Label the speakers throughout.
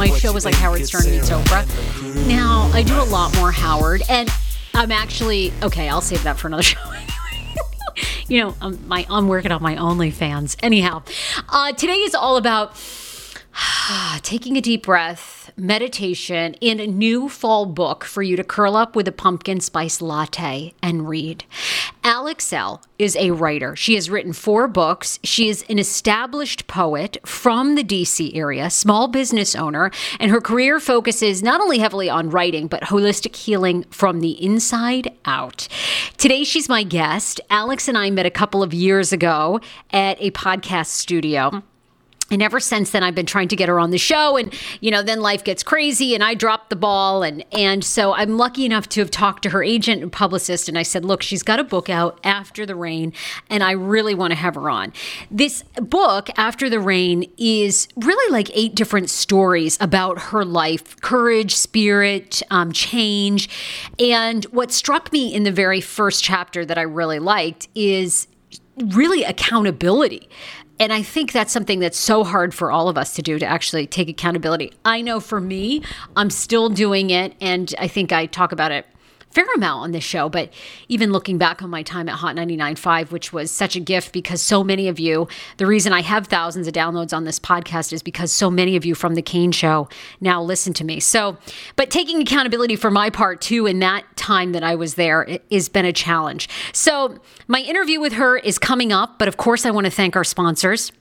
Speaker 1: My show was like Howard Stern meets Oprah. Now, I do a lot more Howard, and I'm actually, okay, I'll save that for another show you know, I'm, my, I'm working on my OnlyFans. Anyhow, uh, today is all about taking a deep breath, meditation, and a new fall book for you to curl up with a pumpkin spice latte and read. Alex Elle is a writer. She has written four books. She is an established poet from the DC area, small business owner, and her career focuses not only heavily on writing, but holistic healing from the inside out. Today, she's my guest. Alex and I met a couple of years ago at a podcast studio. And ever since then, I've been trying to get her on the show, and you know, then life gets crazy, and I dropped the ball, and and so I'm lucky enough to have talked to her agent and publicist, and I said, look, she's got a book out after the rain, and I really want to have her on. This book, After the Rain, is really like eight different stories about her life, courage, spirit, um, change, and what struck me in the very first chapter that I really liked is really accountability and I think that's something that's so hard for all of us to do to actually take accountability. I know for me, I'm still doing it. And I think I talk about it fair amount on this show, but even looking back on my time at Hot 99.5, which was such a gift because so many of you, the reason I have thousands of downloads on this podcast is because so many of you from the Kane Show now listen to me. So, but taking accountability for my part too in that time that I was there has been a challenge. So, my interview with her is coming up, but of course, I want to thank our sponsors.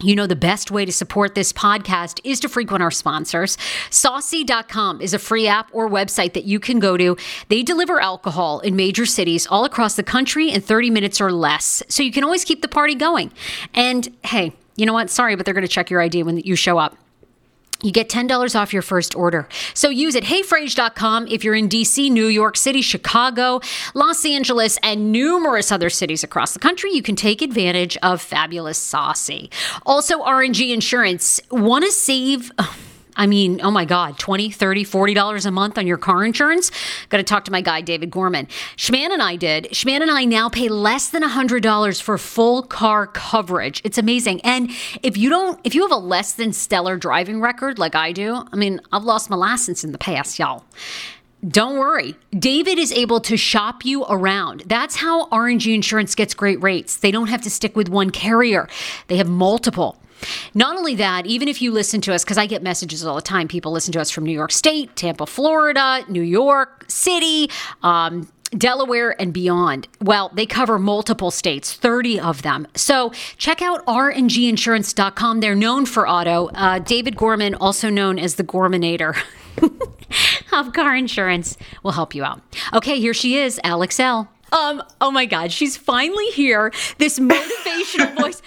Speaker 1: You know, the best way to support this podcast is to frequent our sponsors. Saucey.com is a free app or website that you can go to. They deliver alcohol in major cities all across the country in 30 minutes or less. So you can always keep the party going. And hey, you know what? Sorry, but they're going to check your ID when you show up. You get $10 off your first order. So use it heyfrase.com if you're in DC, New York City, Chicago, Los Angeles, and numerous other cities across the country. You can take advantage of fabulous Saucey. Also, RNG Insurance. Want to save. I mean, oh my God, 20, 30, $40 a month on your car insurance? Got to talk to my guy, David Gorman. Schman and I did. Schman and I now pay less than $100 for full car coverage. It's amazing. And if you don't, if you have a less than stellar driving record like I do, I mean, I've lost my license in the past, y'all. Don't worry. David is able to shop you around. That's how RNG insurance gets great rates. They don't have to stick with one carrier, they have multiple. Not only that, even if you listen to us, because I get messages all the time, people listen to us from New York State, Tampa, Florida, New York City, um, Delaware and beyond. Well, they cover multiple states, 30 of them. So check out randginsurance.com. They're known for auto. Uh, David Gorman, also known as the Gormanator of car insurance, will help you out. Okay, here she is, Alex Elle. Um, oh my God, she's finally here. This motivational voice.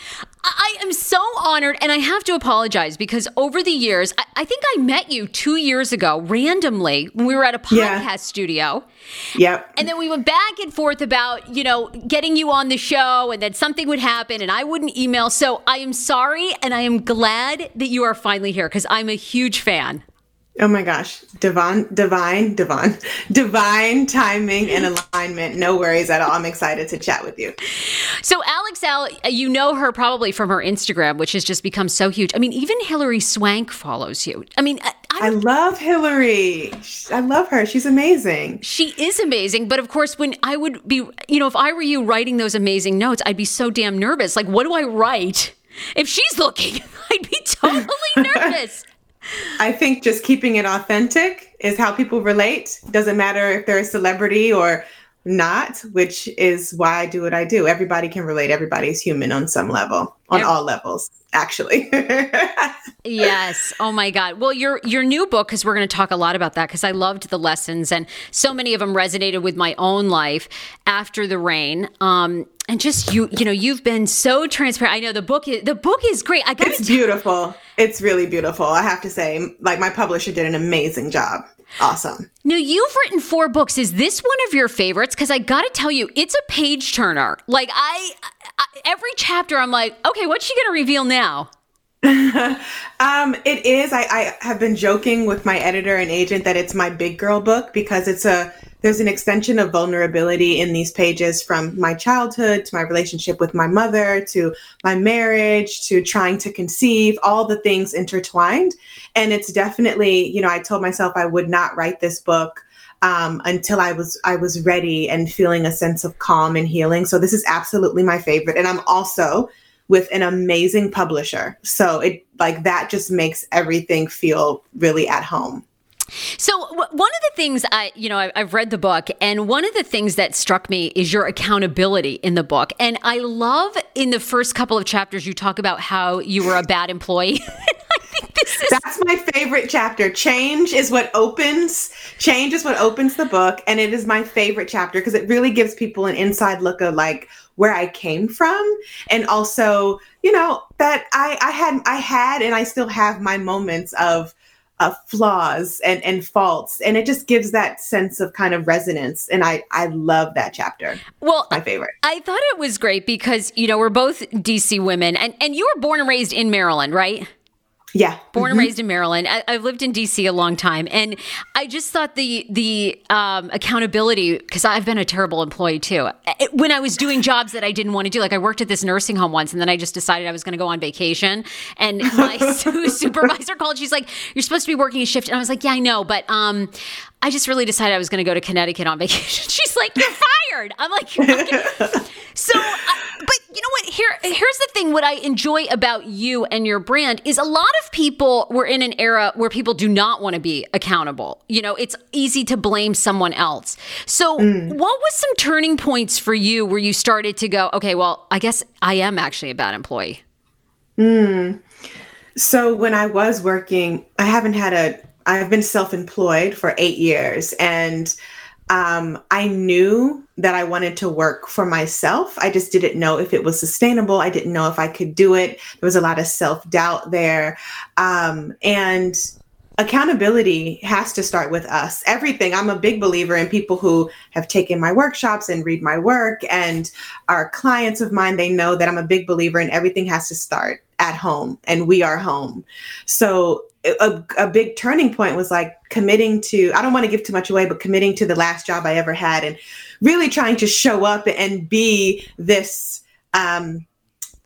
Speaker 1: I am so honored, and I have to apologize because over the years, I, I, think I met you two years ago randomly when we were at a podcast yeah. studio.
Speaker 2: Yep.
Speaker 1: And then we went back and forth about, you know, getting you on the show, and then something would happen, and I wouldn't email. So I am sorry, and I am glad that you are finally here because I'm a huge fan.
Speaker 2: Oh my gosh, divine, divine, divine, divine timing and alignment. No worries at all. I'm excited to chat with you.
Speaker 1: So, Alex Elle, uh, you know her probably from her Instagram, which has just become so huge. I mean, even Hilary Swank follows you. I mean, I,
Speaker 2: I love Hillary. I love her. She's amazing.
Speaker 1: She is amazing. But of course, when I would be, you know, if I were you writing those amazing notes, I'd be so damn nervous. Like, what do I write? If she's looking, I'd be totally nervous.
Speaker 2: I think just keeping it authentic is how people relate. Doesn't matter if they're a celebrity or not, which is why I do what I do. Everybody can relate. Everybody's human on some level, on all levels, actually.
Speaker 1: yes. Oh my God. Well, your your new book, because we're going to talk a lot about that, because I loved the lessons, and so many of them resonated with my own life after the rain. Um, and just you, you know, you've been so transparent. I know the book is the book is great. I got
Speaker 2: it's beautiful. It's really beautiful. I have to say, like my publisher did an amazing job. Awesome.
Speaker 1: Now, you've written four books. Is this one of your favorites? Because I got to tell you, it's a page turner. Like, I, I, every chapter, I'm like, okay, what's she going to reveal now?
Speaker 2: um, it is. I, I have been joking with my editor and agent that it's my big girl book because it's a there's an extension of vulnerability in these pages from my childhood to my relationship with my mother to my marriage to trying to conceive, all the things intertwined. And it's definitely, you know, I told myself I would not write this book um, until I was I was ready and feeling a sense of calm and healing. So this is absolutely my favorite, and I'm also with an amazing publisher. So it like that just makes everything feel really at home.
Speaker 1: So w- one of the things I, you know, I, I've read the book, and one of the things that struck me is your accountability in the book. And I love in the first couple of chapters you talk about how you were a bad employee.
Speaker 2: That's my favorite chapter. Change is what opens. Change is what opens the book, and it is my favorite chapter because it really gives people an inside look of like where I came from, and also, you know, that I I had I had and I still have my moments of uh, flaws and, and faults and it just gives that sense of kind of resonance and i i love that chapter.
Speaker 1: Well
Speaker 2: my favorite.
Speaker 1: I thought it was great because you know we're both dc women and and you were born and raised in maryland right
Speaker 2: Yeah.
Speaker 1: Born mm-hmm. and raised in Maryland. I, have lived in DC a long time. And I just thought the the um, accountability, because I've been a terrible employee too. It, when I was doing jobs that I didn't want to do, like I worked at this nursing home once and then I just decided I was going to go on vacation. And my supervisor called. She's like, You're supposed to be working a shift. And I was like, Yeah, I know. But um, I just really decided I was going to go to Connecticut on vacation. She's like, You're fired. I'm like, okay. So, uh, but you know what? Here, here's the thing. What I enjoy about you and your brand is a lot of people were in an era where people do not want to be accountable. You know, it's easy to blame someone else. So, mm. what was some turning points for you where you started to go, okay, well, I guess I am actually a bad employee?
Speaker 2: Mm. So, when I was working, I haven't had a, I've been self employed for eight years and um, I knew that I wanted to work for myself. I just didn't know if it was sustainable. I didn't know if I could do it. There was a lot of self doubt there. Um, and accountability has to start with us. Everything. I'm a big believer in people who have taken my workshops and read my work and are clients of mine. They know that I'm a big believer in everything has to start at home and we are home. So a, a big turning point was like committing to i don't want to give too much away but committing to the last job i ever had and really trying to show up and be this um,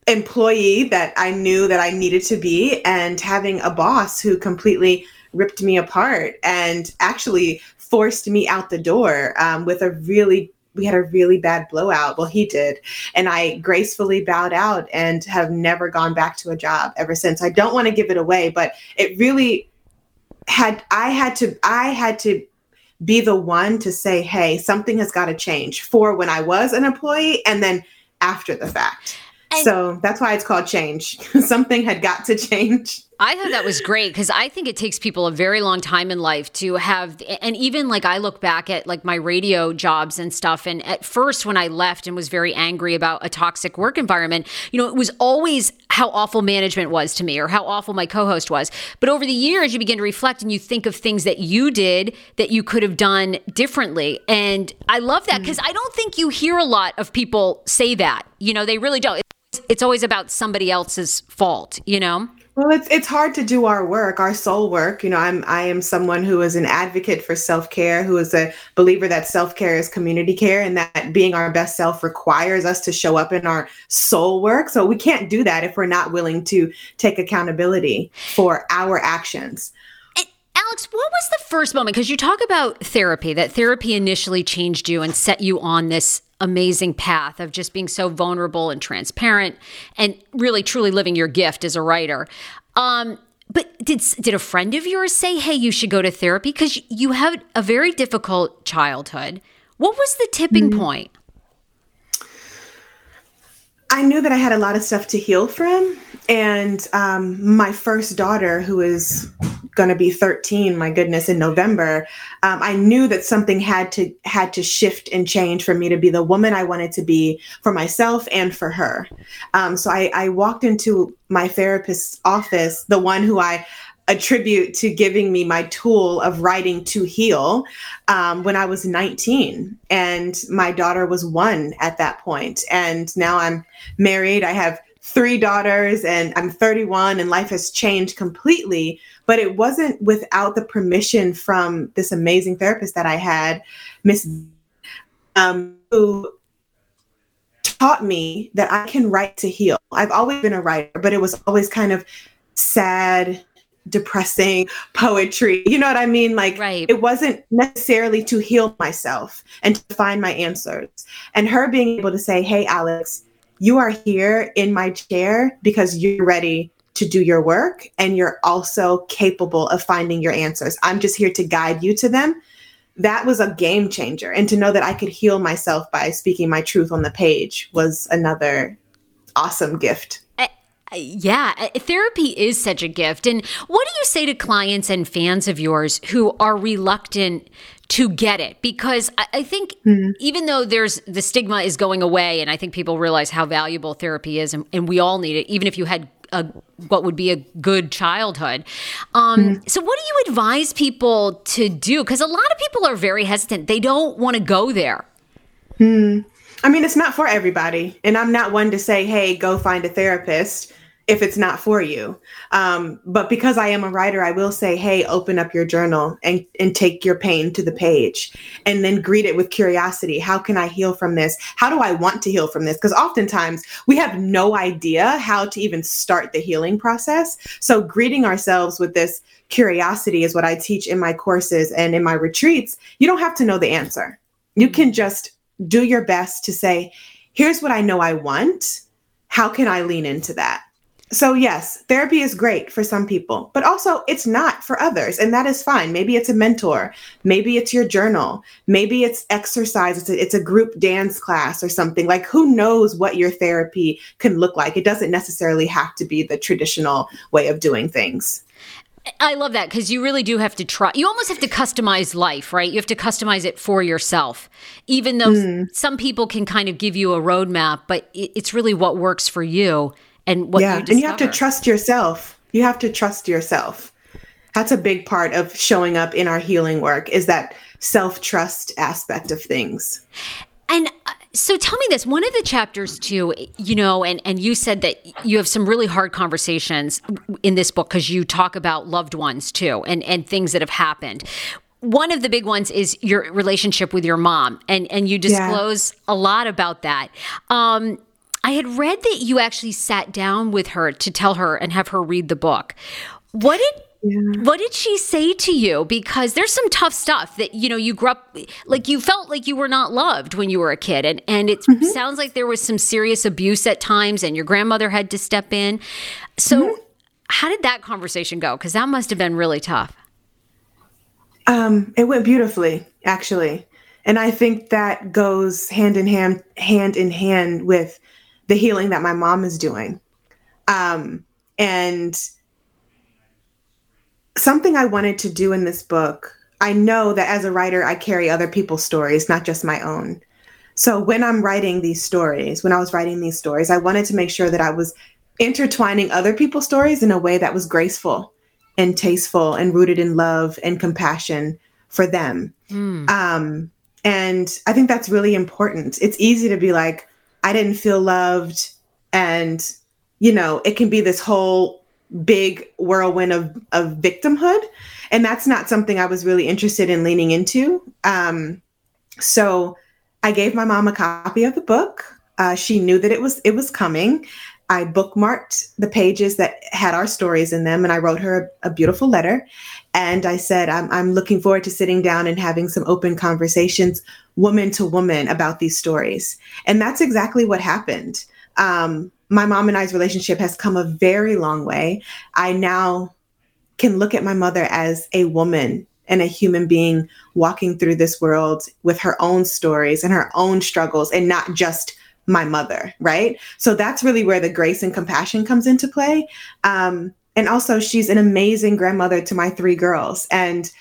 Speaker 2: employee that i knew that i needed to be and having a boss who completely ripped me apart and actually forced me out the door um, with a really we had a really bad blowout. Well, he did. And I gracefully bowed out and have never gone back to a job ever since. I don't want to give it away, but it really had I had to I had to be the one to say, "Hey, something has got to change." For when I was an employee and then after the fact. And so that's why it's called change. something had got to change.
Speaker 1: I thought that was great because I think it takes people a very long time in life to have, and even like I look back at like my radio jobs and stuff. And at first, when I left and was very angry about a toxic work environment, you know, it was always how awful management was to me or how awful my co host was. But over the years, you begin to reflect and you think of things that you did that you could have done differently. And I love that because mm. I don't think you hear a lot of people say that. You know, they really don't. It's always about somebody else's fault, you know?
Speaker 2: Well, it's it's hard to do our work, our soul work. You know, I'm I am someone who is an advocate for self care, who is a believer that self care is community care, and that being our best self requires us to show up in our soul work. So we can't do that if we're not willing to take accountability for our actions.
Speaker 1: Alex, what was the first moment? Because you talk about therapy, that therapy initially changed you and set you on this amazing path of just being so vulnerable and transparent and really truly living your gift as a writer. Um, but did did a friend of yours say, "Hey, you should go to therapy because you had a very difficult childhood"? What was the tipping mm-hmm. point?
Speaker 2: I knew that I had a lot of stuff to heal from, and um, my first daughter, who is going to be 13 my goodness in november um, i knew that something had to had to shift and change for me to be the woman i wanted to be for myself and for her um, so I, I walked into my therapist's office the one who i attribute to giving me my tool of writing to heal um, when I was 19. And my daughter was one at that point. And now I'm married. I have three daughters and I'm 31 and life has changed completely. But it wasn't without the permission from this amazing therapist that I had, Miss, um, who taught me that I can write to heal. I've always been a writer, but it was always kind of sad, depressing poetry. You know what I mean? Like right. it wasn't necessarily to heal myself and to find my answers. And her being able to say, Hey, Alex, you are here in my chair because you're ready to do your work and you're also capable of finding your answers. I'm just here to guide you to them. That was a game changer. And to know that I could heal myself by speaking my truth on the page was another awesome gift.
Speaker 1: Yeah, therapy is such a gift. And what do you say to clients and fans of yours who are reluctant to get it because I, think mm-hmm. even though there's the stigma is going away, and I think people realize how valuable therapy is, and, and we all need it, even if you had a, what would be a good childhood. Um, mm-hmm. So, what do you advise people to do? Because a lot of people are very hesitant; they don't want to go there.
Speaker 2: Hmm. I mean, it's not for everybody, and I'm not one to say, "Hey, go find a therapist." If it's not for you. Um, but because I am a writer, I will say, hey, open up your journal and, and take your pain to the page and then greet it with curiosity. How can I heal from this? How do I want to heal from this? Because oftentimes we have no idea how to even start the healing process. So greeting ourselves with this curiosity is what I teach in my courses and in my retreats. You don't have to know the answer. You can just do your best to say, here's what I know I want. How can I lean into that? So, yes, therapy is great for some people, but also it's not for others. And that is fine. Maybe it's a mentor. Maybe it's your journal. Maybe it's exercise. It's a, it's a group dance class or something. Like, who knows what your therapy can look like? It doesn't necessarily have to be the traditional way of doing things.
Speaker 1: I love that because you really do have to try. You almost have to customize life, right? You have to customize it for yourself. Even though mm. some people can kind of give you a roadmap, but it's really what works for you and what
Speaker 2: yeah.
Speaker 1: you
Speaker 2: and you have to trust yourself. You have to trust yourself. That's a big part of showing up in our healing work is that self trust aspect of things.
Speaker 1: And uh, so tell me this one of the chapters too you know and and you said that you have some really hard conversations in this book because you talk about loved ones too and and things that have happened one of the big ones is your relationship with your mom and and you disclose yeah. a lot about that um I had read that you actually sat down with her to tell her and have her read the book. What did yeah. What did she say to you? Because there's some tough stuff that you know you grew up like you felt like you were not loved when you were a kid, and and it mm-hmm. sounds like there was some serious abuse at times, and your grandmother had to step in. So, mm-hmm. how did that conversation go? Because that must have been really tough.
Speaker 2: Um, it went beautifully, actually, and I think that goes hand in hand, hand in hand with the healing that my mom is doing. Um, and something I wanted to do in this book, I know that as a writer, I carry other people's stories, not just my own. So when I'm writing these stories, when I was writing these stories, I wanted to make sure that I was intertwining other people's stories in a way that was graceful and tasteful and rooted in love and compassion for them. Mm. Um, and I think that's really important. It's easy to be like, I didn't feel loved. And, you know, it can be this whole big whirlwind of, of victimhood. And that's not something I was really interested in leaning into. Um, so I gave my mom a copy of the book. Uh, she knew that it was it was coming. I bookmarked the pages that had our stories in them, and I wrote her a, a beautiful letter. And I said, I'm, I'm looking forward to sitting down and having some open conversations, woman to woman, about these stories. And that's exactly what happened. Um, my mom and I's relationship has come a very long way. I now can look at my mother as a woman and a human being walking through this world with her own stories and her own struggles and not just my mother, right? So that's really where the grace and compassion comes into play. Um, and also, she's an amazing grandmother to my three girls. And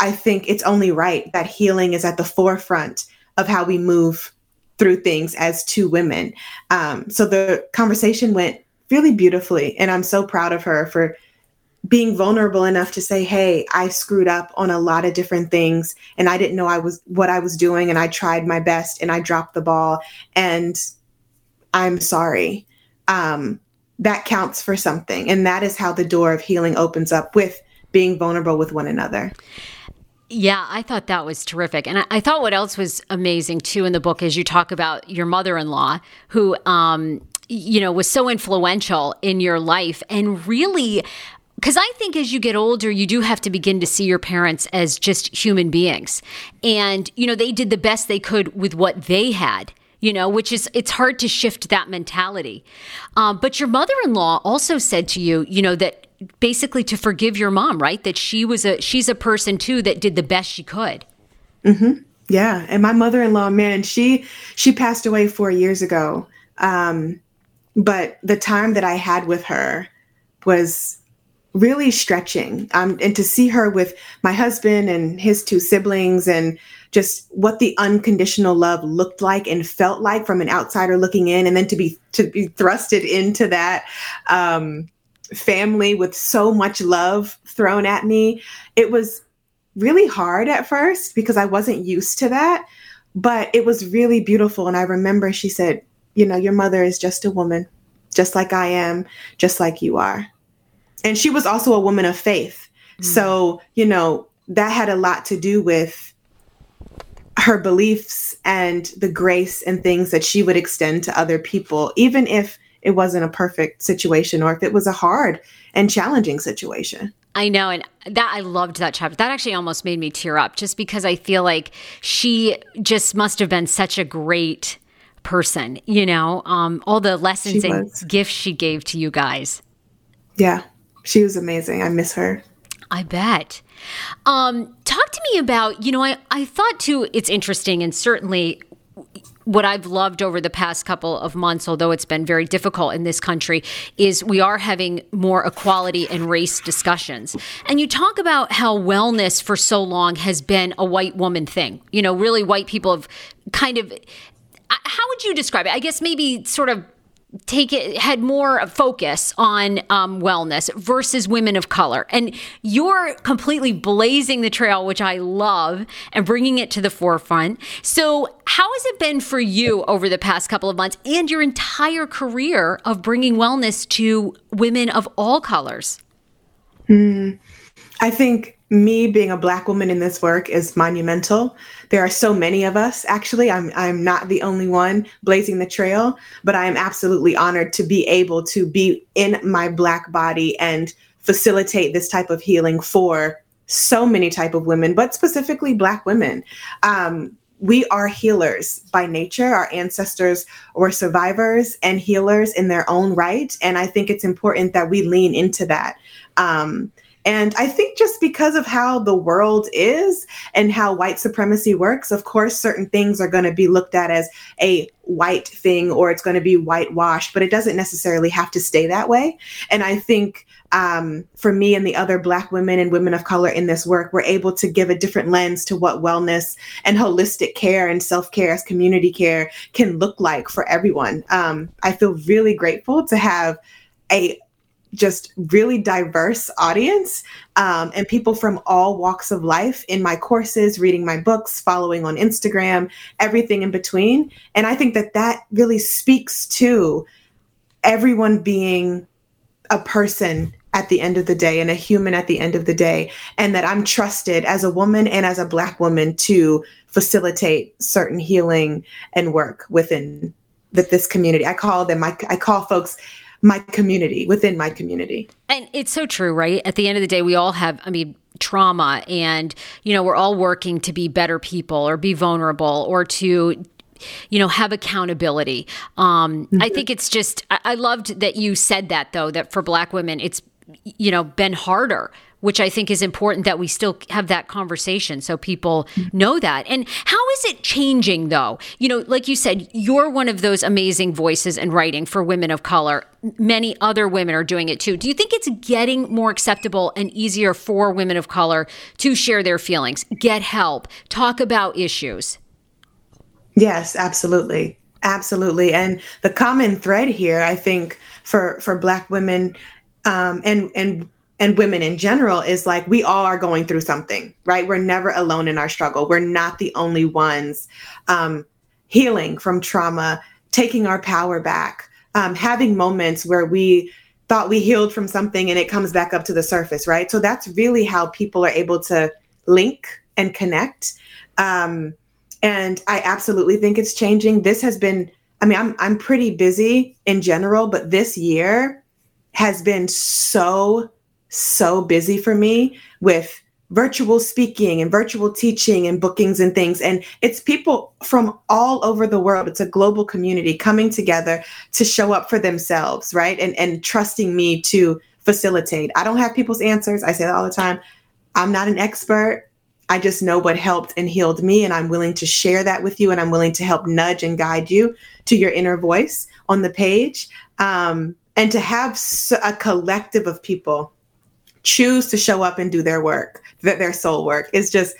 Speaker 2: I think it's only right that healing is at the forefront of how we move through things as two women. Um, so the conversation went really beautifully. And I'm so proud of her for being vulnerable enough to say, Hey, I screwed up on a lot of different things and I didn't know I was what I was doing and I tried my best and I dropped the ball and I'm sorry. Um, that counts for something. And that is how the door of healing opens up with being vulnerable with one another.
Speaker 1: Yeah, I thought that was terrific. And I, I, thought what else was amazing too in the book is you talk about your mother in law who, um, you know, was so influential in your life and really because I think as you get older, you do have to begin to see your parents as just human beings. And, you know, they did the best they could with what they had you know, which is, it's hard to shift that mentality. Um, but your mother in law also said to you, you know, that basically to forgive your mom, right? That she was a, she's a person too that did the best she could.
Speaker 2: Mm-hmm. Yeah. And my mother in law, man, she, she passed away four years ago. Um, but the time that I had with her was really stretching. Um, and to see her with my husband and his two siblings and just what the unconditional love looked like and felt like from an outsider looking in and then to be to be thrusted into that um, family with so much love thrown at me it was really hard at first because i wasn't used to that but it was really beautiful and i remember she said you know your mother is just a woman just like I am, just like you are. And she was also a woman of faith. Mm. So, you know, that had a lot to do with her beliefs and the grace and things that she would extend to other people, even if it wasn't a perfect situation or if it was a hard and challenging situation.
Speaker 1: I know. And that I loved that chapter. That actually almost made me tear up just because I feel like she just must have been such a great person, you know, um, all the lessons and gifts she gave to you guys.
Speaker 2: Yeah, she was amazing. I miss her.
Speaker 1: I bet. Um, talk to me about, you know, I, I thought too, it's interesting and certainly what I've loved over the past couple of months, although it's been very difficult in this country, is we are having more equality and race discussions. And you talk about how wellness for so long has been a white woman thing. You know, really white people have kind of how would you describe it? I guess maybe sort of take it had more focus on um, wellness versus women of color. And you're completely blazing the trail which i love and bringing it to the forefront. So how has it been for you over the past couple of months and your entire career of bringing wellness to women of all colors?
Speaker 2: Mm, i think me being a black woman in this work is monumental. There are so many of us. Actually, I'm I'm not the only one blazing the trail, but I am absolutely honored to be able to be in my black body and facilitate this type of healing for so many type of women, but specifically black women. Um, we are healers by nature. Our ancestors were survivors and healers in their own right, and I think it's important that we lean into that. Um, and I think just because of how the world is and how white supremacy works, of course, certain things are going to be looked at as a white thing or it's going to be whitewashed, but it doesn't necessarily have to stay that way. And I think um, for me and the other Black women and women of color in this work, we're able to give a different lens to what wellness and holistic care and self care as community care can look like for everyone. Um, I feel really grateful to have a just really diverse audience um, and people from all walks of life in my courses, reading my books, following on Instagram, everything in between. And I think that that really speaks to everyone being a person at the end of the day and a human at the end of the day. And that I'm trusted as a woman and as a Black woman to facilitate certain healing and work within that this community. I call them, I, I call folks my community within my community.
Speaker 1: And it's so true, right? At the end of the day, we all have, I mean, trauma and, you know, we're all working to be better people or be vulnerable or to you know have accountability um mm-hmm. i think it's just I, I loved that you said that though that for black women it's you know been harder which I think is important that we still have that conversation so people know that. And how is it changing though? You know, like you said, you're one of those amazing voices in writing for women of color. Many other women are doing it too. Do you think it's getting more acceptable and easier for women of color to share their feelings, get help, talk about issues?
Speaker 2: Yes, absolutely. Absolutely. And the common thread here, I think, for for black women um, and and and women in general is like we all are going through something, right? We're never alone in our struggle. We're not the only ones um, healing from trauma, taking our power back, um, having moments where we thought we healed from something and it comes back up to the surface, right? So that's really how people are able to link and connect. Um, and I absolutely think it's changing. This has been, I mean, I'm I'm pretty busy in general, but this year has been so so busy for me with virtual speaking and virtual teaching and bookings and things. And it's people from all over the world. It's a global community coming together to show up for themselves, right? And and trusting me to facilitate. I don't have people's answers. I say that all the time. I'm not an expert. I just know what helped and healed me, and I'm willing to share that with you, and I'm willing to help nudge and guide you to your inner voice on the page, um, and to have a collective of people choose to show up and do their work, that their soul work. It's just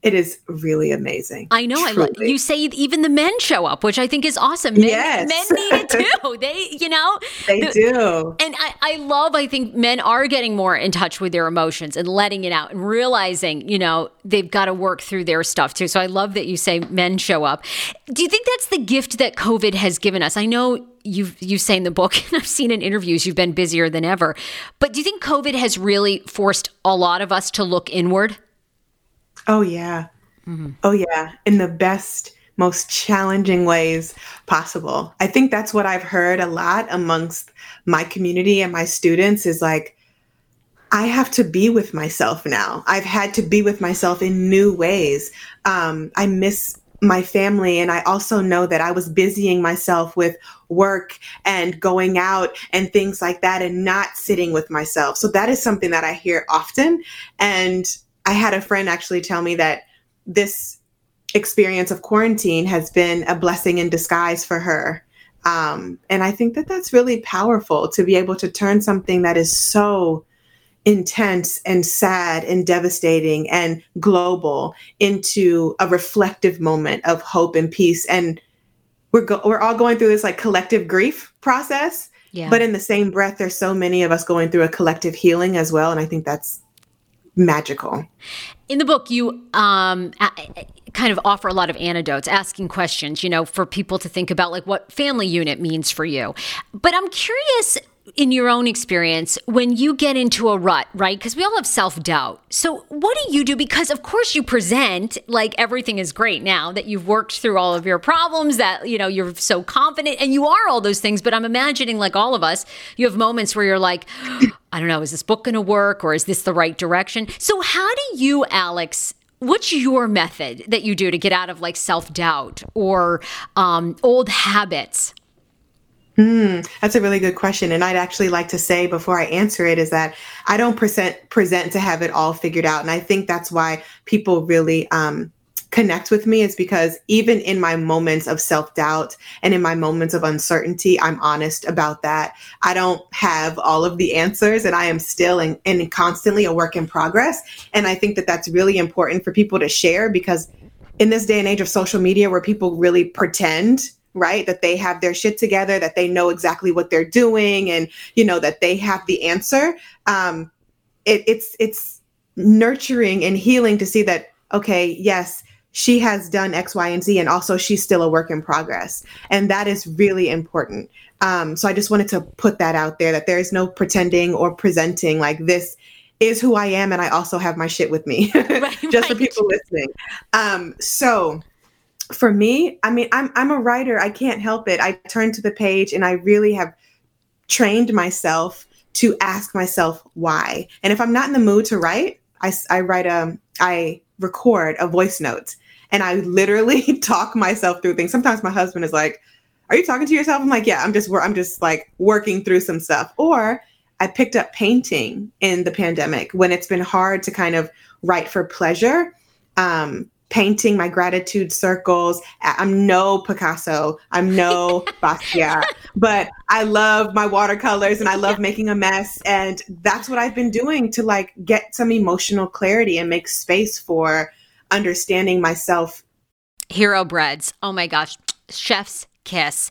Speaker 2: it is really amazing.
Speaker 1: I know. Truly. I you say even the men show up, which I think is awesome. Men,
Speaker 2: yes.
Speaker 1: men need it too. They, you know,
Speaker 2: they the, do.
Speaker 1: And I, I love. I think men are getting more in touch with their emotions and letting it out and realizing, you know, they've got to work through their stuff too. So I love that you say men show up. Do you think that's the gift that COVID has given us? I know you you say in the book, and I've seen in interviews, you've been busier than ever. But do you think COVID has really forced a lot of us to look inward?
Speaker 2: Oh, yeah. Mm-hmm. Oh, yeah. In the best, most challenging ways possible. I think that's what I've heard a lot amongst my community and my students is like, I have to be with myself now. I've had to be with myself in new ways. Um, I miss my family. And I also know that I was busying myself with work and going out and things like that and not sitting with myself. So that is something that I hear often. And I had a friend actually tell me that this experience of quarantine has been a blessing in disguise for her. Um, and I think that that's really powerful to be able to turn something that is so intense and sad and devastating and global into a reflective moment of hope and peace. And we're go- we're all going through this like collective grief process. Yeah. But in the same breath, there's so many of us going through a collective healing as well, and I think that's magical.
Speaker 1: In the book, you um, kind of offer a lot of anecdotes, asking questions, you know, for people to think about like what family unit means for you. But I'm curious in your own experience when you get into a rut, right? Because we all have self doubt. So, what do you do? Because, of course, you present like everything is great now that you've worked through all of your problems, that, you know, you're so confident and you are all those things. But I'm imagining, like all of us, you have moments where you're like, I don't know, is this book going to work or is this the right direction? So, how do you, Alex, what's your method that you do to get out of like self doubt or um, old habits?
Speaker 2: Mm, that's a really good question. And I'd actually like to say before I answer it is that I don't present present to have it all figured out. And I think that's why people really um, connect with me is because even in my moments of self-doubt and in my moments of uncertainty, I'm honest about that. I don't have all of the answers and I am still in constantly a work in progress. And I think that that's really important for people to share because in this day and age of social media where people really pretend right? That they have their shit together that they know exactly what they're doing and you know that they have the answer. Um it, it's it's nurturing and healing to see that okay yes she has done x y and z and also she's still a work in progress. And that is really important. Um so i just wanted to put that out there that there is no pretending or presenting like this is who i am and i also have my shit with me. Right, just right. for people listening. Um so for me, I mean, I'm I'm a writer. I can't help it. I turn to the page and I really have trained myself to ask myself why. And if I'm not in the mood to write, I, I write a I record a voice note and I literally talk myself through things. Sometimes my husband is like, "Are you talking to yourself?" I'm like, "Yeah, I'm just I'm just like working through some stuff." Or I picked up painting in the pandemic when it's been hard to kind of write for pleasure. Um, painting my gratitude circles. I'm no Picasso. I'm no Basquiat, but I love my watercolors and I love making a mess. And that's what I've been doing to like get some emotional clarity and make space for understanding myself.
Speaker 1: Hero breads. Oh my gosh. Chef's kiss.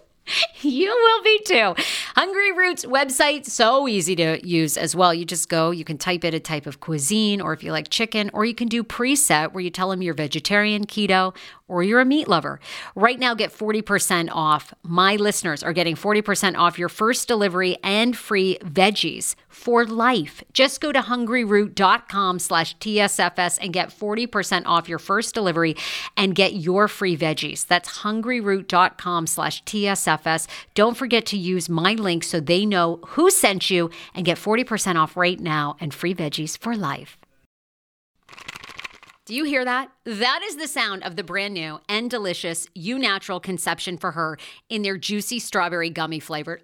Speaker 1: you will be too. Hungryroot's website, so easy to use as well. You just go, you can type in a type of cuisine, or if you like chicken, or you can do preset where you tell them you're vegetarian, keto, or you're a meat lover. Right now, get 40% off. My listeners are getting 40% off your first delivery and free veggies for life. Just go to hungryroot.com slash TSFS and get 40% off your first delivery and get your free veggies. That's hungryroot.com slash TSFS. Don't forget to use my link so they know who sent you and get 40% off right now and free veggies for life. Do you hear that? That is the sound of the brand new and delicious Eu Natural Conception for Her in their juicy strawberry gummy flavored.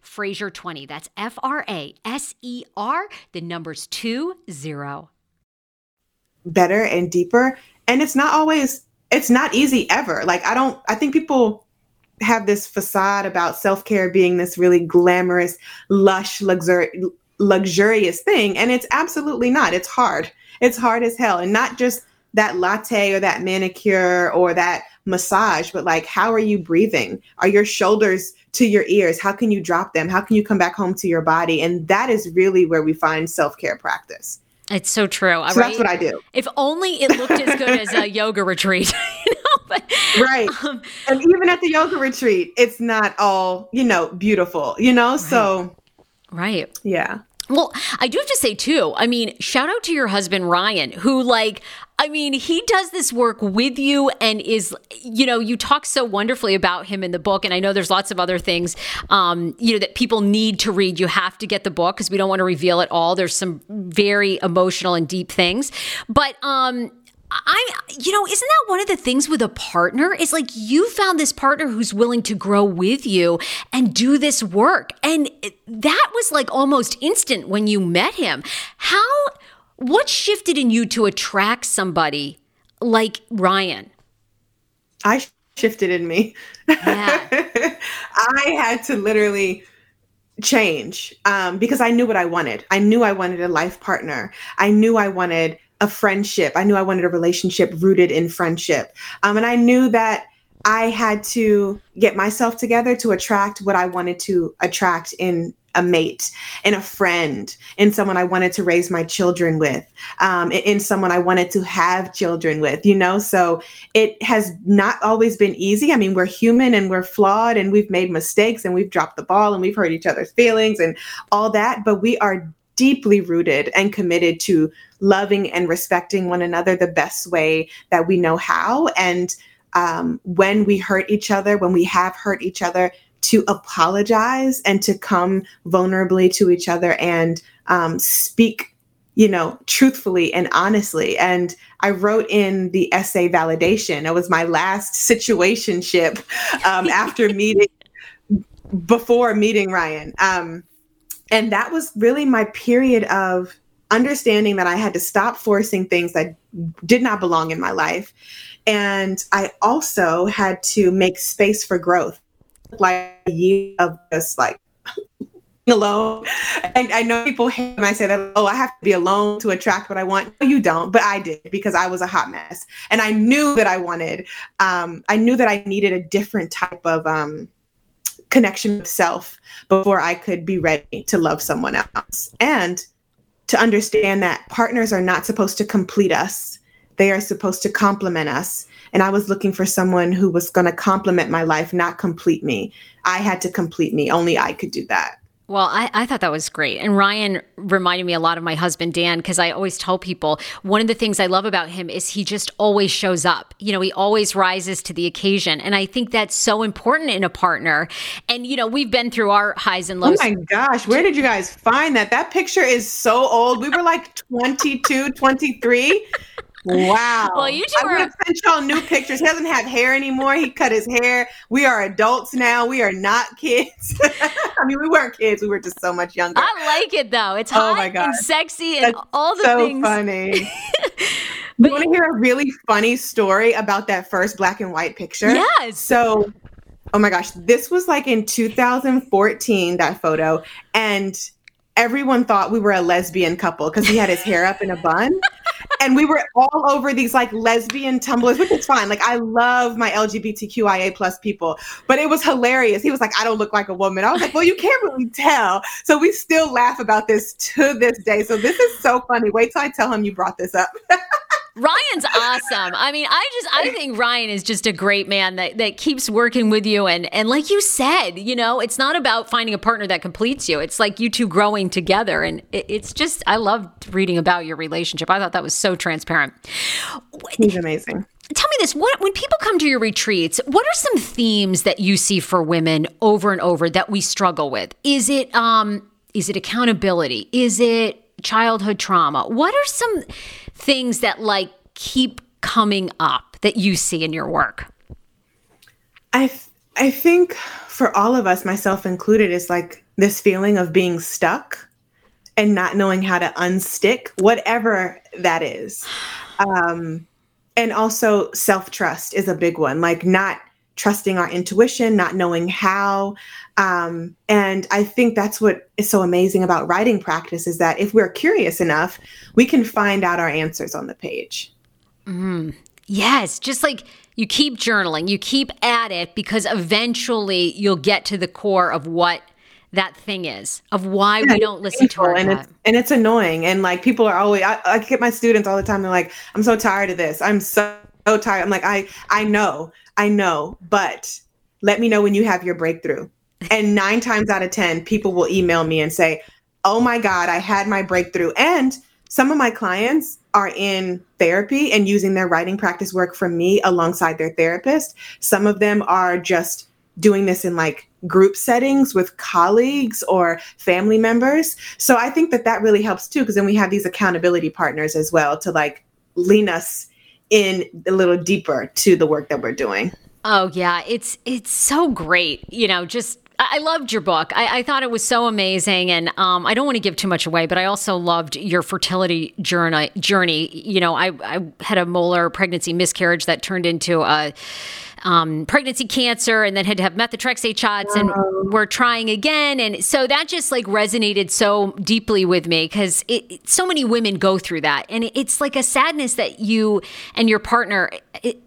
Speaker 1: Fraser 20. That's F R A S E R, the numbers two zero.
Speaker 2: Better and deeper. And it's not always, it's not easy ever. Like, I don't, I think people have this facade about self care being this really glamorous, lush, luxur- luxurious thing. And it's absolutely not. It's hard. It's hard as hell. And not just that latte or that manicure or that massage, but like, how are you breathing? Are your shoulders to your ears? How can you drop them? How can you come back home to your body? And that is really where we find self care practice.
Speaker 1: It's so true. So
Speaker 2: right? that's what I do.
Speaker 1: If only it looked as good as a yoga retreat. you know?
Speaker 2: but, right. Um, and even at the yoga retreat, it's not all, you know, beautiful, you know? Right. So,
Speaker 1: right.
Speaker 2: Yeah.
Speaker 1: Well, I do have to say too, I mean, shout out to your husband Ryan, who like I mean, he does this work with you and is, you know, you talk so wonderfully about him in the book. And I know there's lots of other things, um, you know, that people need to read. You have to get the book because we don't want to reveal it all. There's some very emotional and deep things. But, um, I, you know, isn't that one of the things with a partner? Is like you found this partner who's willing to grow with you and do this work. And that was like almost instant when you met him. How, what shifted in you to attract somebody like Ryan?
Speaker 2: I shifted in me. Yeah. I had to literally change um, because I knew what I wanted. I knew I wanted a life partner. I knew I wanted a friendship. I knew I wanted a relationship rooted in friendship. Um, and I knew that I had to get myself together to attract what I wanted to attract in a mate, in a friend, in someone I wanted to raise my children with, um, in someone I wanted to have children with, you know? So it has not always been easy. I mean, we're human and we're flawed and we've made mistakes and we've dropped the ball and we've hurt each other's feelings and all that, but we are deeply rooted and committed to loving and respecting one another the best way that we know how. And um, when we hurt each other, when we have hurt each other, to apologize and to come vulnerably to each other and um, speak you know truthfully and honestly. And i wrote in the essay validation. It was my last situationship um, after meeting before meeting ryan. Um, and that was really my period of understanding that i had to stop forcing things that did not belong in my life and i also had to make space for growth like a year of just like alone. And I know people hate when I say that, oh, I have to be alone to attract what I want. No, you don't, but I did because I was a hot mess. And I knew that I wanted, um, I knew that I needed a different type of um, connection with self before I could be ready to love someone else. And to understand that partners are not supposed to complete us, they are supposed to complement us and I was looking for someone who was going to complement my life, not complete me. I had to complete me. Only I could do that.
Speaker 1: Well, I, I, thought that was great. And Ryan reminded me a lot of my husband, Dan, because I always tell people one of the things I love about him is he just always shows up. You know, he always rises to the occasion. And I think that's so important in a partner. And, you know, we've been through our highs and oh lows.
Speaker 2: Oh my gosh, where did you guys find that? That picture is so old. We were like 22, 23. Wow.
Speaker 1: Well, you two
Speaker 2: I are. sent y'all new pictures. He doesn't have hair anymore. He cut his hair. We are adults now. We are not kids. I mean, we weren't kids. We were just so much younger.
Speaker 1: I like it though. It's oh hot oh my God. and sexy and That's all the
Speaker 2: so
Speaker 1: things.
Speaker 2: funny. but you want to hear a really funny story about that first black and white picture?
Speaker 1: Yes.
Speaker 2: So, oh my gosh, this was like in 2014, that photo. And everyone thought we were a lesbian couple because he had his hair up in a bun and we were all over these like lesbian Tumblrs, which is fine. Like I love my LGBTQIA plus people, but it was hilarious. He was like, I don't look like a woman. I was like, well, you can't really tell. So we still laugh about this to this day. So this is so funny. Wait till I tell him you brought this up.
Speaker 1: Ryan's awesome. I mean, I just I think Ryan is just a great man that that keeps working with you and and like you said, you know, it's not about finding a partner that completes you. It's like you two growing together and it, it's just I loved reading about your relationship. I thought that was so transparent.
Speaker 2: He's amazing.
Speaker 1: Tell me this, what when people come to your retreats, what are some themes that you see for women over and over that we struggle with? Is it um is it accountability? Is it childhood trauma? What are some things that like keep coming up that you see in your work?
Speaker 2: I I think for all of us, myself included, is like this feeling of being stuck and not knowing how to unstick whatever that is. Um, and also self trust is a big one, like not trusting our intuition, not knowing how. Um, and I think that's what is so amazing about writing practice is that if we're curious enough, we can find out our answers on the page.
Speaker 1: Mm. Yes, just like you keep journaling, you keep at it because eventually you'll get to the core of what that thing is of why yeah, we don't listen to our
Speaker 2: and it's, and it's annoying and like people are always I, I get my students all the time they're like i'm so tired of this i'm so, so tired i'm like i i know i know but let me know when you have your breakthrough and nine times out of 10, people will email me and say, Oh my God, I had my breakthrough. And some of my clients are in therapy and using their writing practice work from me alongside their therapist. Some of them are just doing this in like group settings with colleagues or family members. So I think that that really helps too, because then we have these accountability partners as well to like lean us in a little deeper to the work that we're doing.
Speaker 1: Oh yeah, it's it's so great. You know, just I loved your book. I, I, thought it was so amazing, and um, I don't want to give too much away, but I also loved your fertility journey. Journey, you know, I, I had a molar pregnancy miscarriage that turned into a um, pregnancy cancer, and then had to have methotrexate shots, and we're trying again, and so that just like resonated so deeply with me because so many women go through that, and it's like a sadness that you and your partner. It,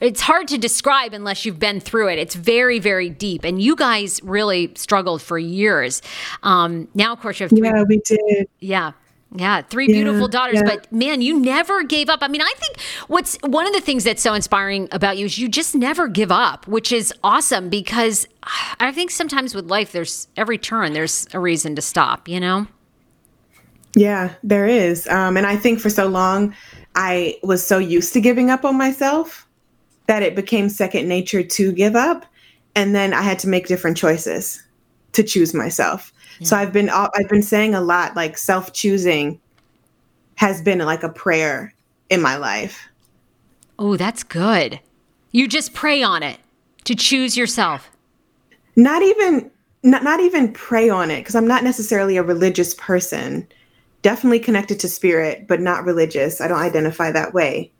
Speaker 1: it's hard to describe unless you've been through it. It's very, very deep. And you guys really struggled for years. Um, now, of course, you have three.
Speaker 2: Yeah, we did.
Speaker 1: Yeah. Yeah, three beautiful daughters, yeah. but man, you never gave up. I mean, I think what's one of the things that's so inspiring about you is you just never give up, which is awesome because I think sometimes with life, there's every turn, there's a reason to stop, you know?
Speaker 2: Yeah, there is. Um, and I think for so long, I was so used to giving up on myself that it became second nature to give up. And then I had to make different choices to choose myself. Yeah. So I've been uh, I've been saying a lot like self-choosing has been like a prayer in my life.
Speaker 1: Oh, that's good. You just pray on it to choose yourself.
Speaker 2: Not even not, not even pray on it because I'm not necessarily a religious person definitely connected to spirit, but not religious. I don't identify that way.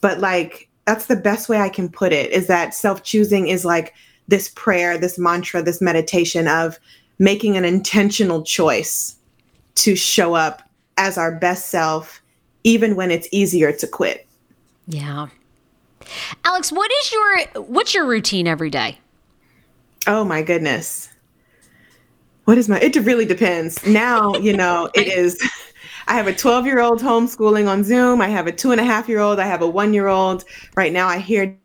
Speaker 2: But like, that's the best way I can put it is that self choosing is like this prayer, this mantra, this meditation of making an intentional choice to show up as our best self, even when it's easier to quit.
Speaker 1: Yeah. Alex, what is your what's your routine every day?
Speaker 2: Oh my goodness. What is my it really depends. Now, you know, it is I have a 12 year old homeschooling on Zoom. I have a two and a half year old. I have a one year old. Right now, I hear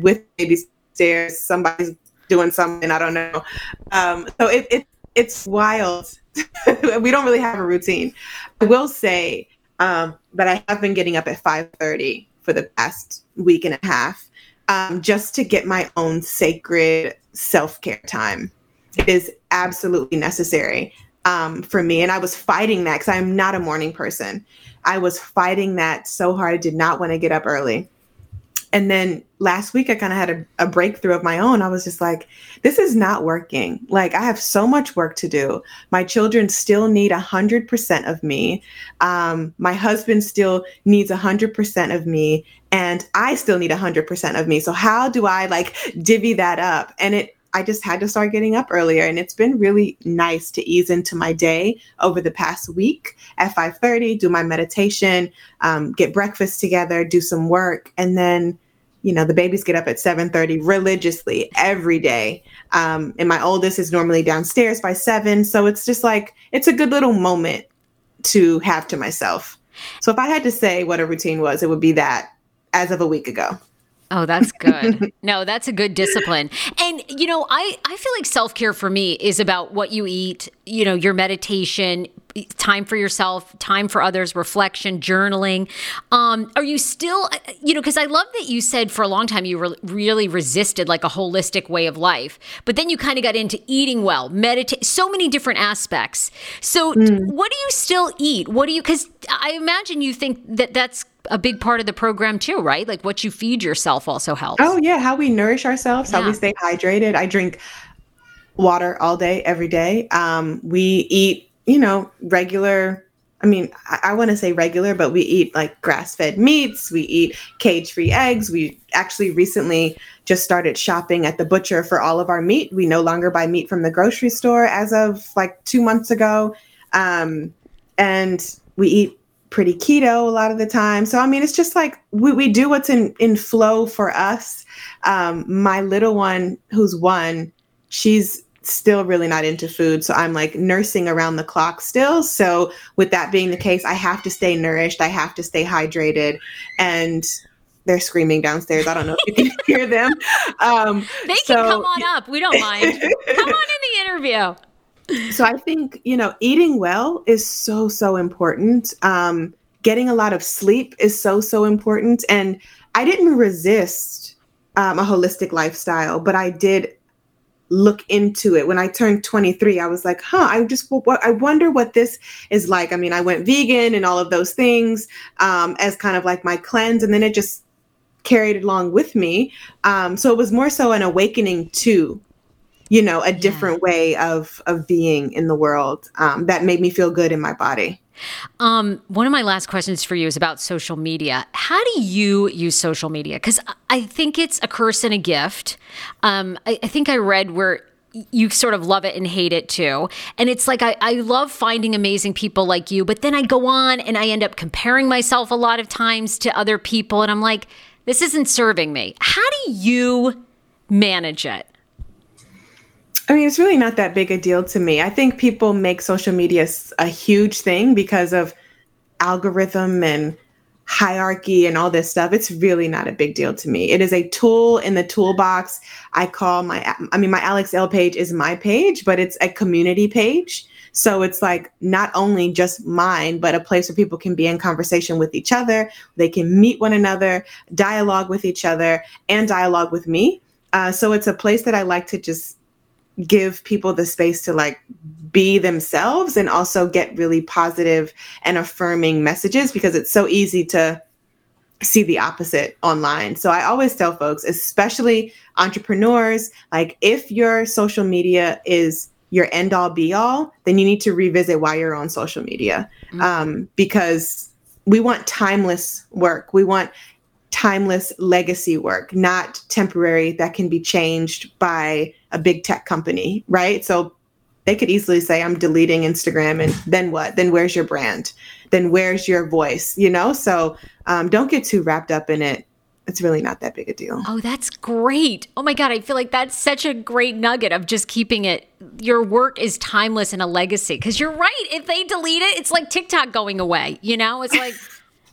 Speaker 2: with baby stairs, somebody's doing something. I don't know. Um, so it, it it's wild. we don't really have a routine. I will say um, that I have been getting up at 5:30 for the past week and a half, um, just to get my own sacred self care time. It is absolutely necessary um, for me. And I was fighting that because I'm not a morning person. I was fighting that so hard. I did not want to get up early. And then last week, I kind of had a, a, breakthrough of my own. I was just like, this is not working. Like, I have so much work to do. My children still need 100% of me. Um, my husband still needs 100% of me. And I still need 100% of me. So, how do I like divvy that up? And it, I just had to start getting up earlier and it's been really nice to ease into my day over the past week at 5:30 do my meditation um, get breakfast together do some work and then you know the babies get up at 7:30 religiously every day. Um, and my oldest is normally downstairs by 7 so it's just like it's a good little moment to have to myself. So if I had to say what a routine was it would be that as of a week ago
Speaker 1: Oh, that's good. no, that's a good discipline. And you know, I I feel like self-care for me is about what you eat, you know, your meditation, time for yourself, time for others, reflection, journaling. Um, are you still, you know, because I love that you said for a long time you re- really resisted like a holistic way of life, but then you kind of got into eating well, meditate, so many different aspects. So, mm. what do you still eat? What do you, because I imagine you think that that's a big part of the program too, right? Like what you feed yourself also helps.
Speaker 2: Oh, yeah. How we nourish ourselves, yeah. how we stay hydrated. I drink water all day, every day. Um, we eat you know, regular. I mean, I, I want to say regular, but we eat like grass fed meats, we eat cage free eggs. We actually recently just started shopping at the butcher for all of our meat. We no longer buy meat from the grocery store as of like two months ago. Um, and we eat pretty keto a lot of the time. So I mean, it's just like we, we do what's in in flow for us. Um, my little one, who's one, she's still really not into food. So I'm like nursing around the clock still. So with that being the case, I have to stay nourished. I have to stay hydrated. And they're screaming downstairs. I don't know if you can hear them. Um,
Speaker 1: they so, can come on up. We don't mind. come on in the interview.
Speaker 2: So I think, you know, eating well is so, so important. Um, getting a lot of sleep is so, so important. And I didn't resist um, a holistic lifestyle, but I did look into it. When I turned 23, I was like, huh, I just, what, I wonder what this is like. I mean, I went vegan and all of those things um, as kind of like my cleanse, and then it just carried along with me. Um, so it was more so an awakening to, you know, a different yeah. way of of being in the world um, that made me feel good in my body.
Speaker 1: Um, one of my last questions for you is about social media. How do you use social media? Because I think it's a curse and a gift. Um, I, I think I read where you sort of love it and hate it too. And it's like I, I love finding amazing people like you, but then I go on and I end up comparing myself a lot of times to other people, and I'm like, this isn't serving me. How do you manage it?
Speaker 2: I mean, it's really not that big a deal to me. I think people make social media a huge thing because of algorithm and hierarchy and all this stuff. It's really not a big deal to me. It is a tool in the toolbox. I call my i mean my alex Elle page is my page but it's a community page. So it's like not only just mine but a place where people can be in conversation with each other. They can meet one another dialogue with each other and dialogue with me. Uh, so it's a place that i like to just give people the space to like be themselves and also get really positive and affirming messages because it's so easy to see the opposite online. So I always tell folks, especially entrepreneurs, like if your social media is your end all be all, then you need to revisit why you're on social media mm-hmm. um, because we want timeless work. We want timeless legacy work, not temporary that can be changed by a big tech company, right? So they could easily say, I'm deleting Instagram, and then what? Then where's your brand? Then where's your voice? You know? So um, don't get too wrapped up in it. It's really not that big a deal.
Speaker 1: Oh, that's great. Oh my God. I feel like that's such a great nugget of just keeping it. Your work is timeless and a legacy. Because you're right. If they delete it, it's like TikTok going away. You know, it's like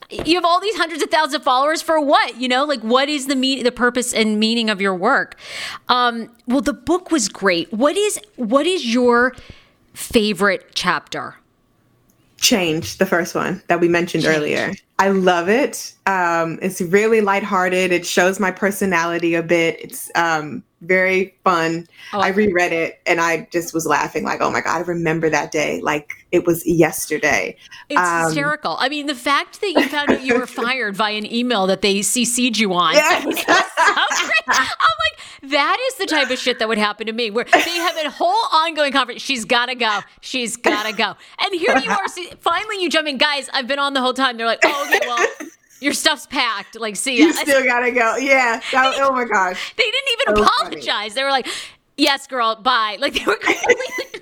Speaker 1: you have all these hundreds of thousands of followers for what? You know like what is the mean the purpose and meaning of your work? Um, well the book was great. What is what is your favorite chapter?
Speaker 2: Change the first one that we mentioned change. earlier. I love it. Um, it's really lighthearted. It shows my personality a bit. It's um, very fun. Oh, I reread it and I just was laughing, like, oh my God, I remember that day like it was yesterday.
Speaker 1: It's um, hysterical. I mean, the fact that you found out you were fired via an email that they CC'd you on. Yes. so I'm like, that is the type of shit that would happen to me where they have a whole ongoing conference. She's got to go. She's got to go. And here you are. finally, you jump in. Guys, I've been on the whole time. They're like, oh, okay, well your stuff's packed. Like, see,
Speaker 2: you still gotta go. Yeah. That, oh my gosh.
Speaker 1: They didn't even so apologize. Funny. They were like, "Yes, girl, bye." Like they were.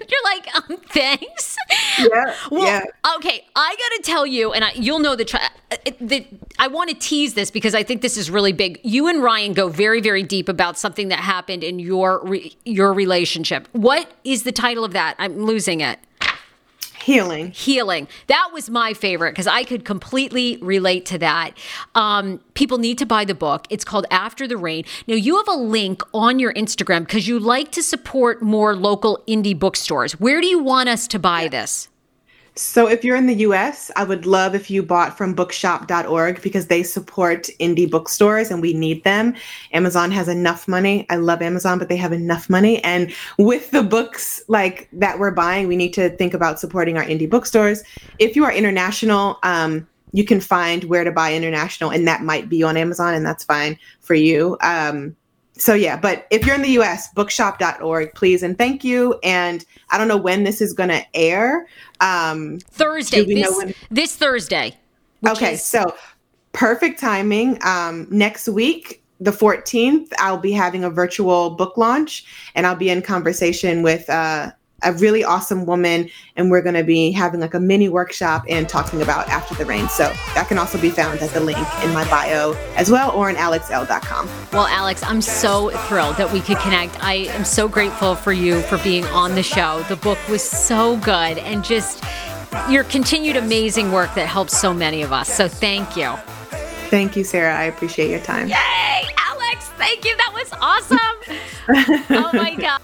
Speaker 1: you're like, um, thanks.
Speaker 2: Yeah. Well, yeah.
Speaker 1: okay. I gotta tell you, and I, you'll know the, uh, the. I want to tease this because I think this is really big. You and Ryan go very, very deep about something that happened in your re, your relationship. What is the title of that? I'm losing it.
Speaker 2: Healing.
Speaker 1: Healing. That was my favorite because I could completely relate to that. Um, people need to buy the book. It's called After the Rain. Now, you have a link on your Instagram because you like to support more local indie bookstores. Where do you want us to buy this?
Speaker 2: So if you're in the US, I would love if you bought from bookshop.org because they support indie bookstores and we need them. Amazon has enough money. I love Amazon, but they have enough money and with the books like that we're buying, we need to think about supporting our indie bookstores. If you are international, um, you can find where to buy international and that might be on Amazon and that's fine for you. Um, so yeah, but if you're in the US, bookshop.org, please and thank you. And I don't know when this is going to air. Um,
Speaker 1: Thursday. This, when- this Thursday.
Speaker 2: Okay, is- so perfect timing. Um, next week, the 14th, I'll be having a virtual book launch, and I'll be in conversation with uh, a really awesome woman and we're going to be having like a mini workshop and talking about after the rain. So that can also be found at the link in my bio as well or on alexelle.com.
Speaker 1: well alex i'm so thrilled that we could connect. I am so grateful for you for being on the show. The book was so good and just your continued amazing work that helps so many of us. So thank you.
Speaker 2: Thank you sarah. I appreciate your time.
Speaker 1: Yay alex. Thank you. That was awesome. Oh my god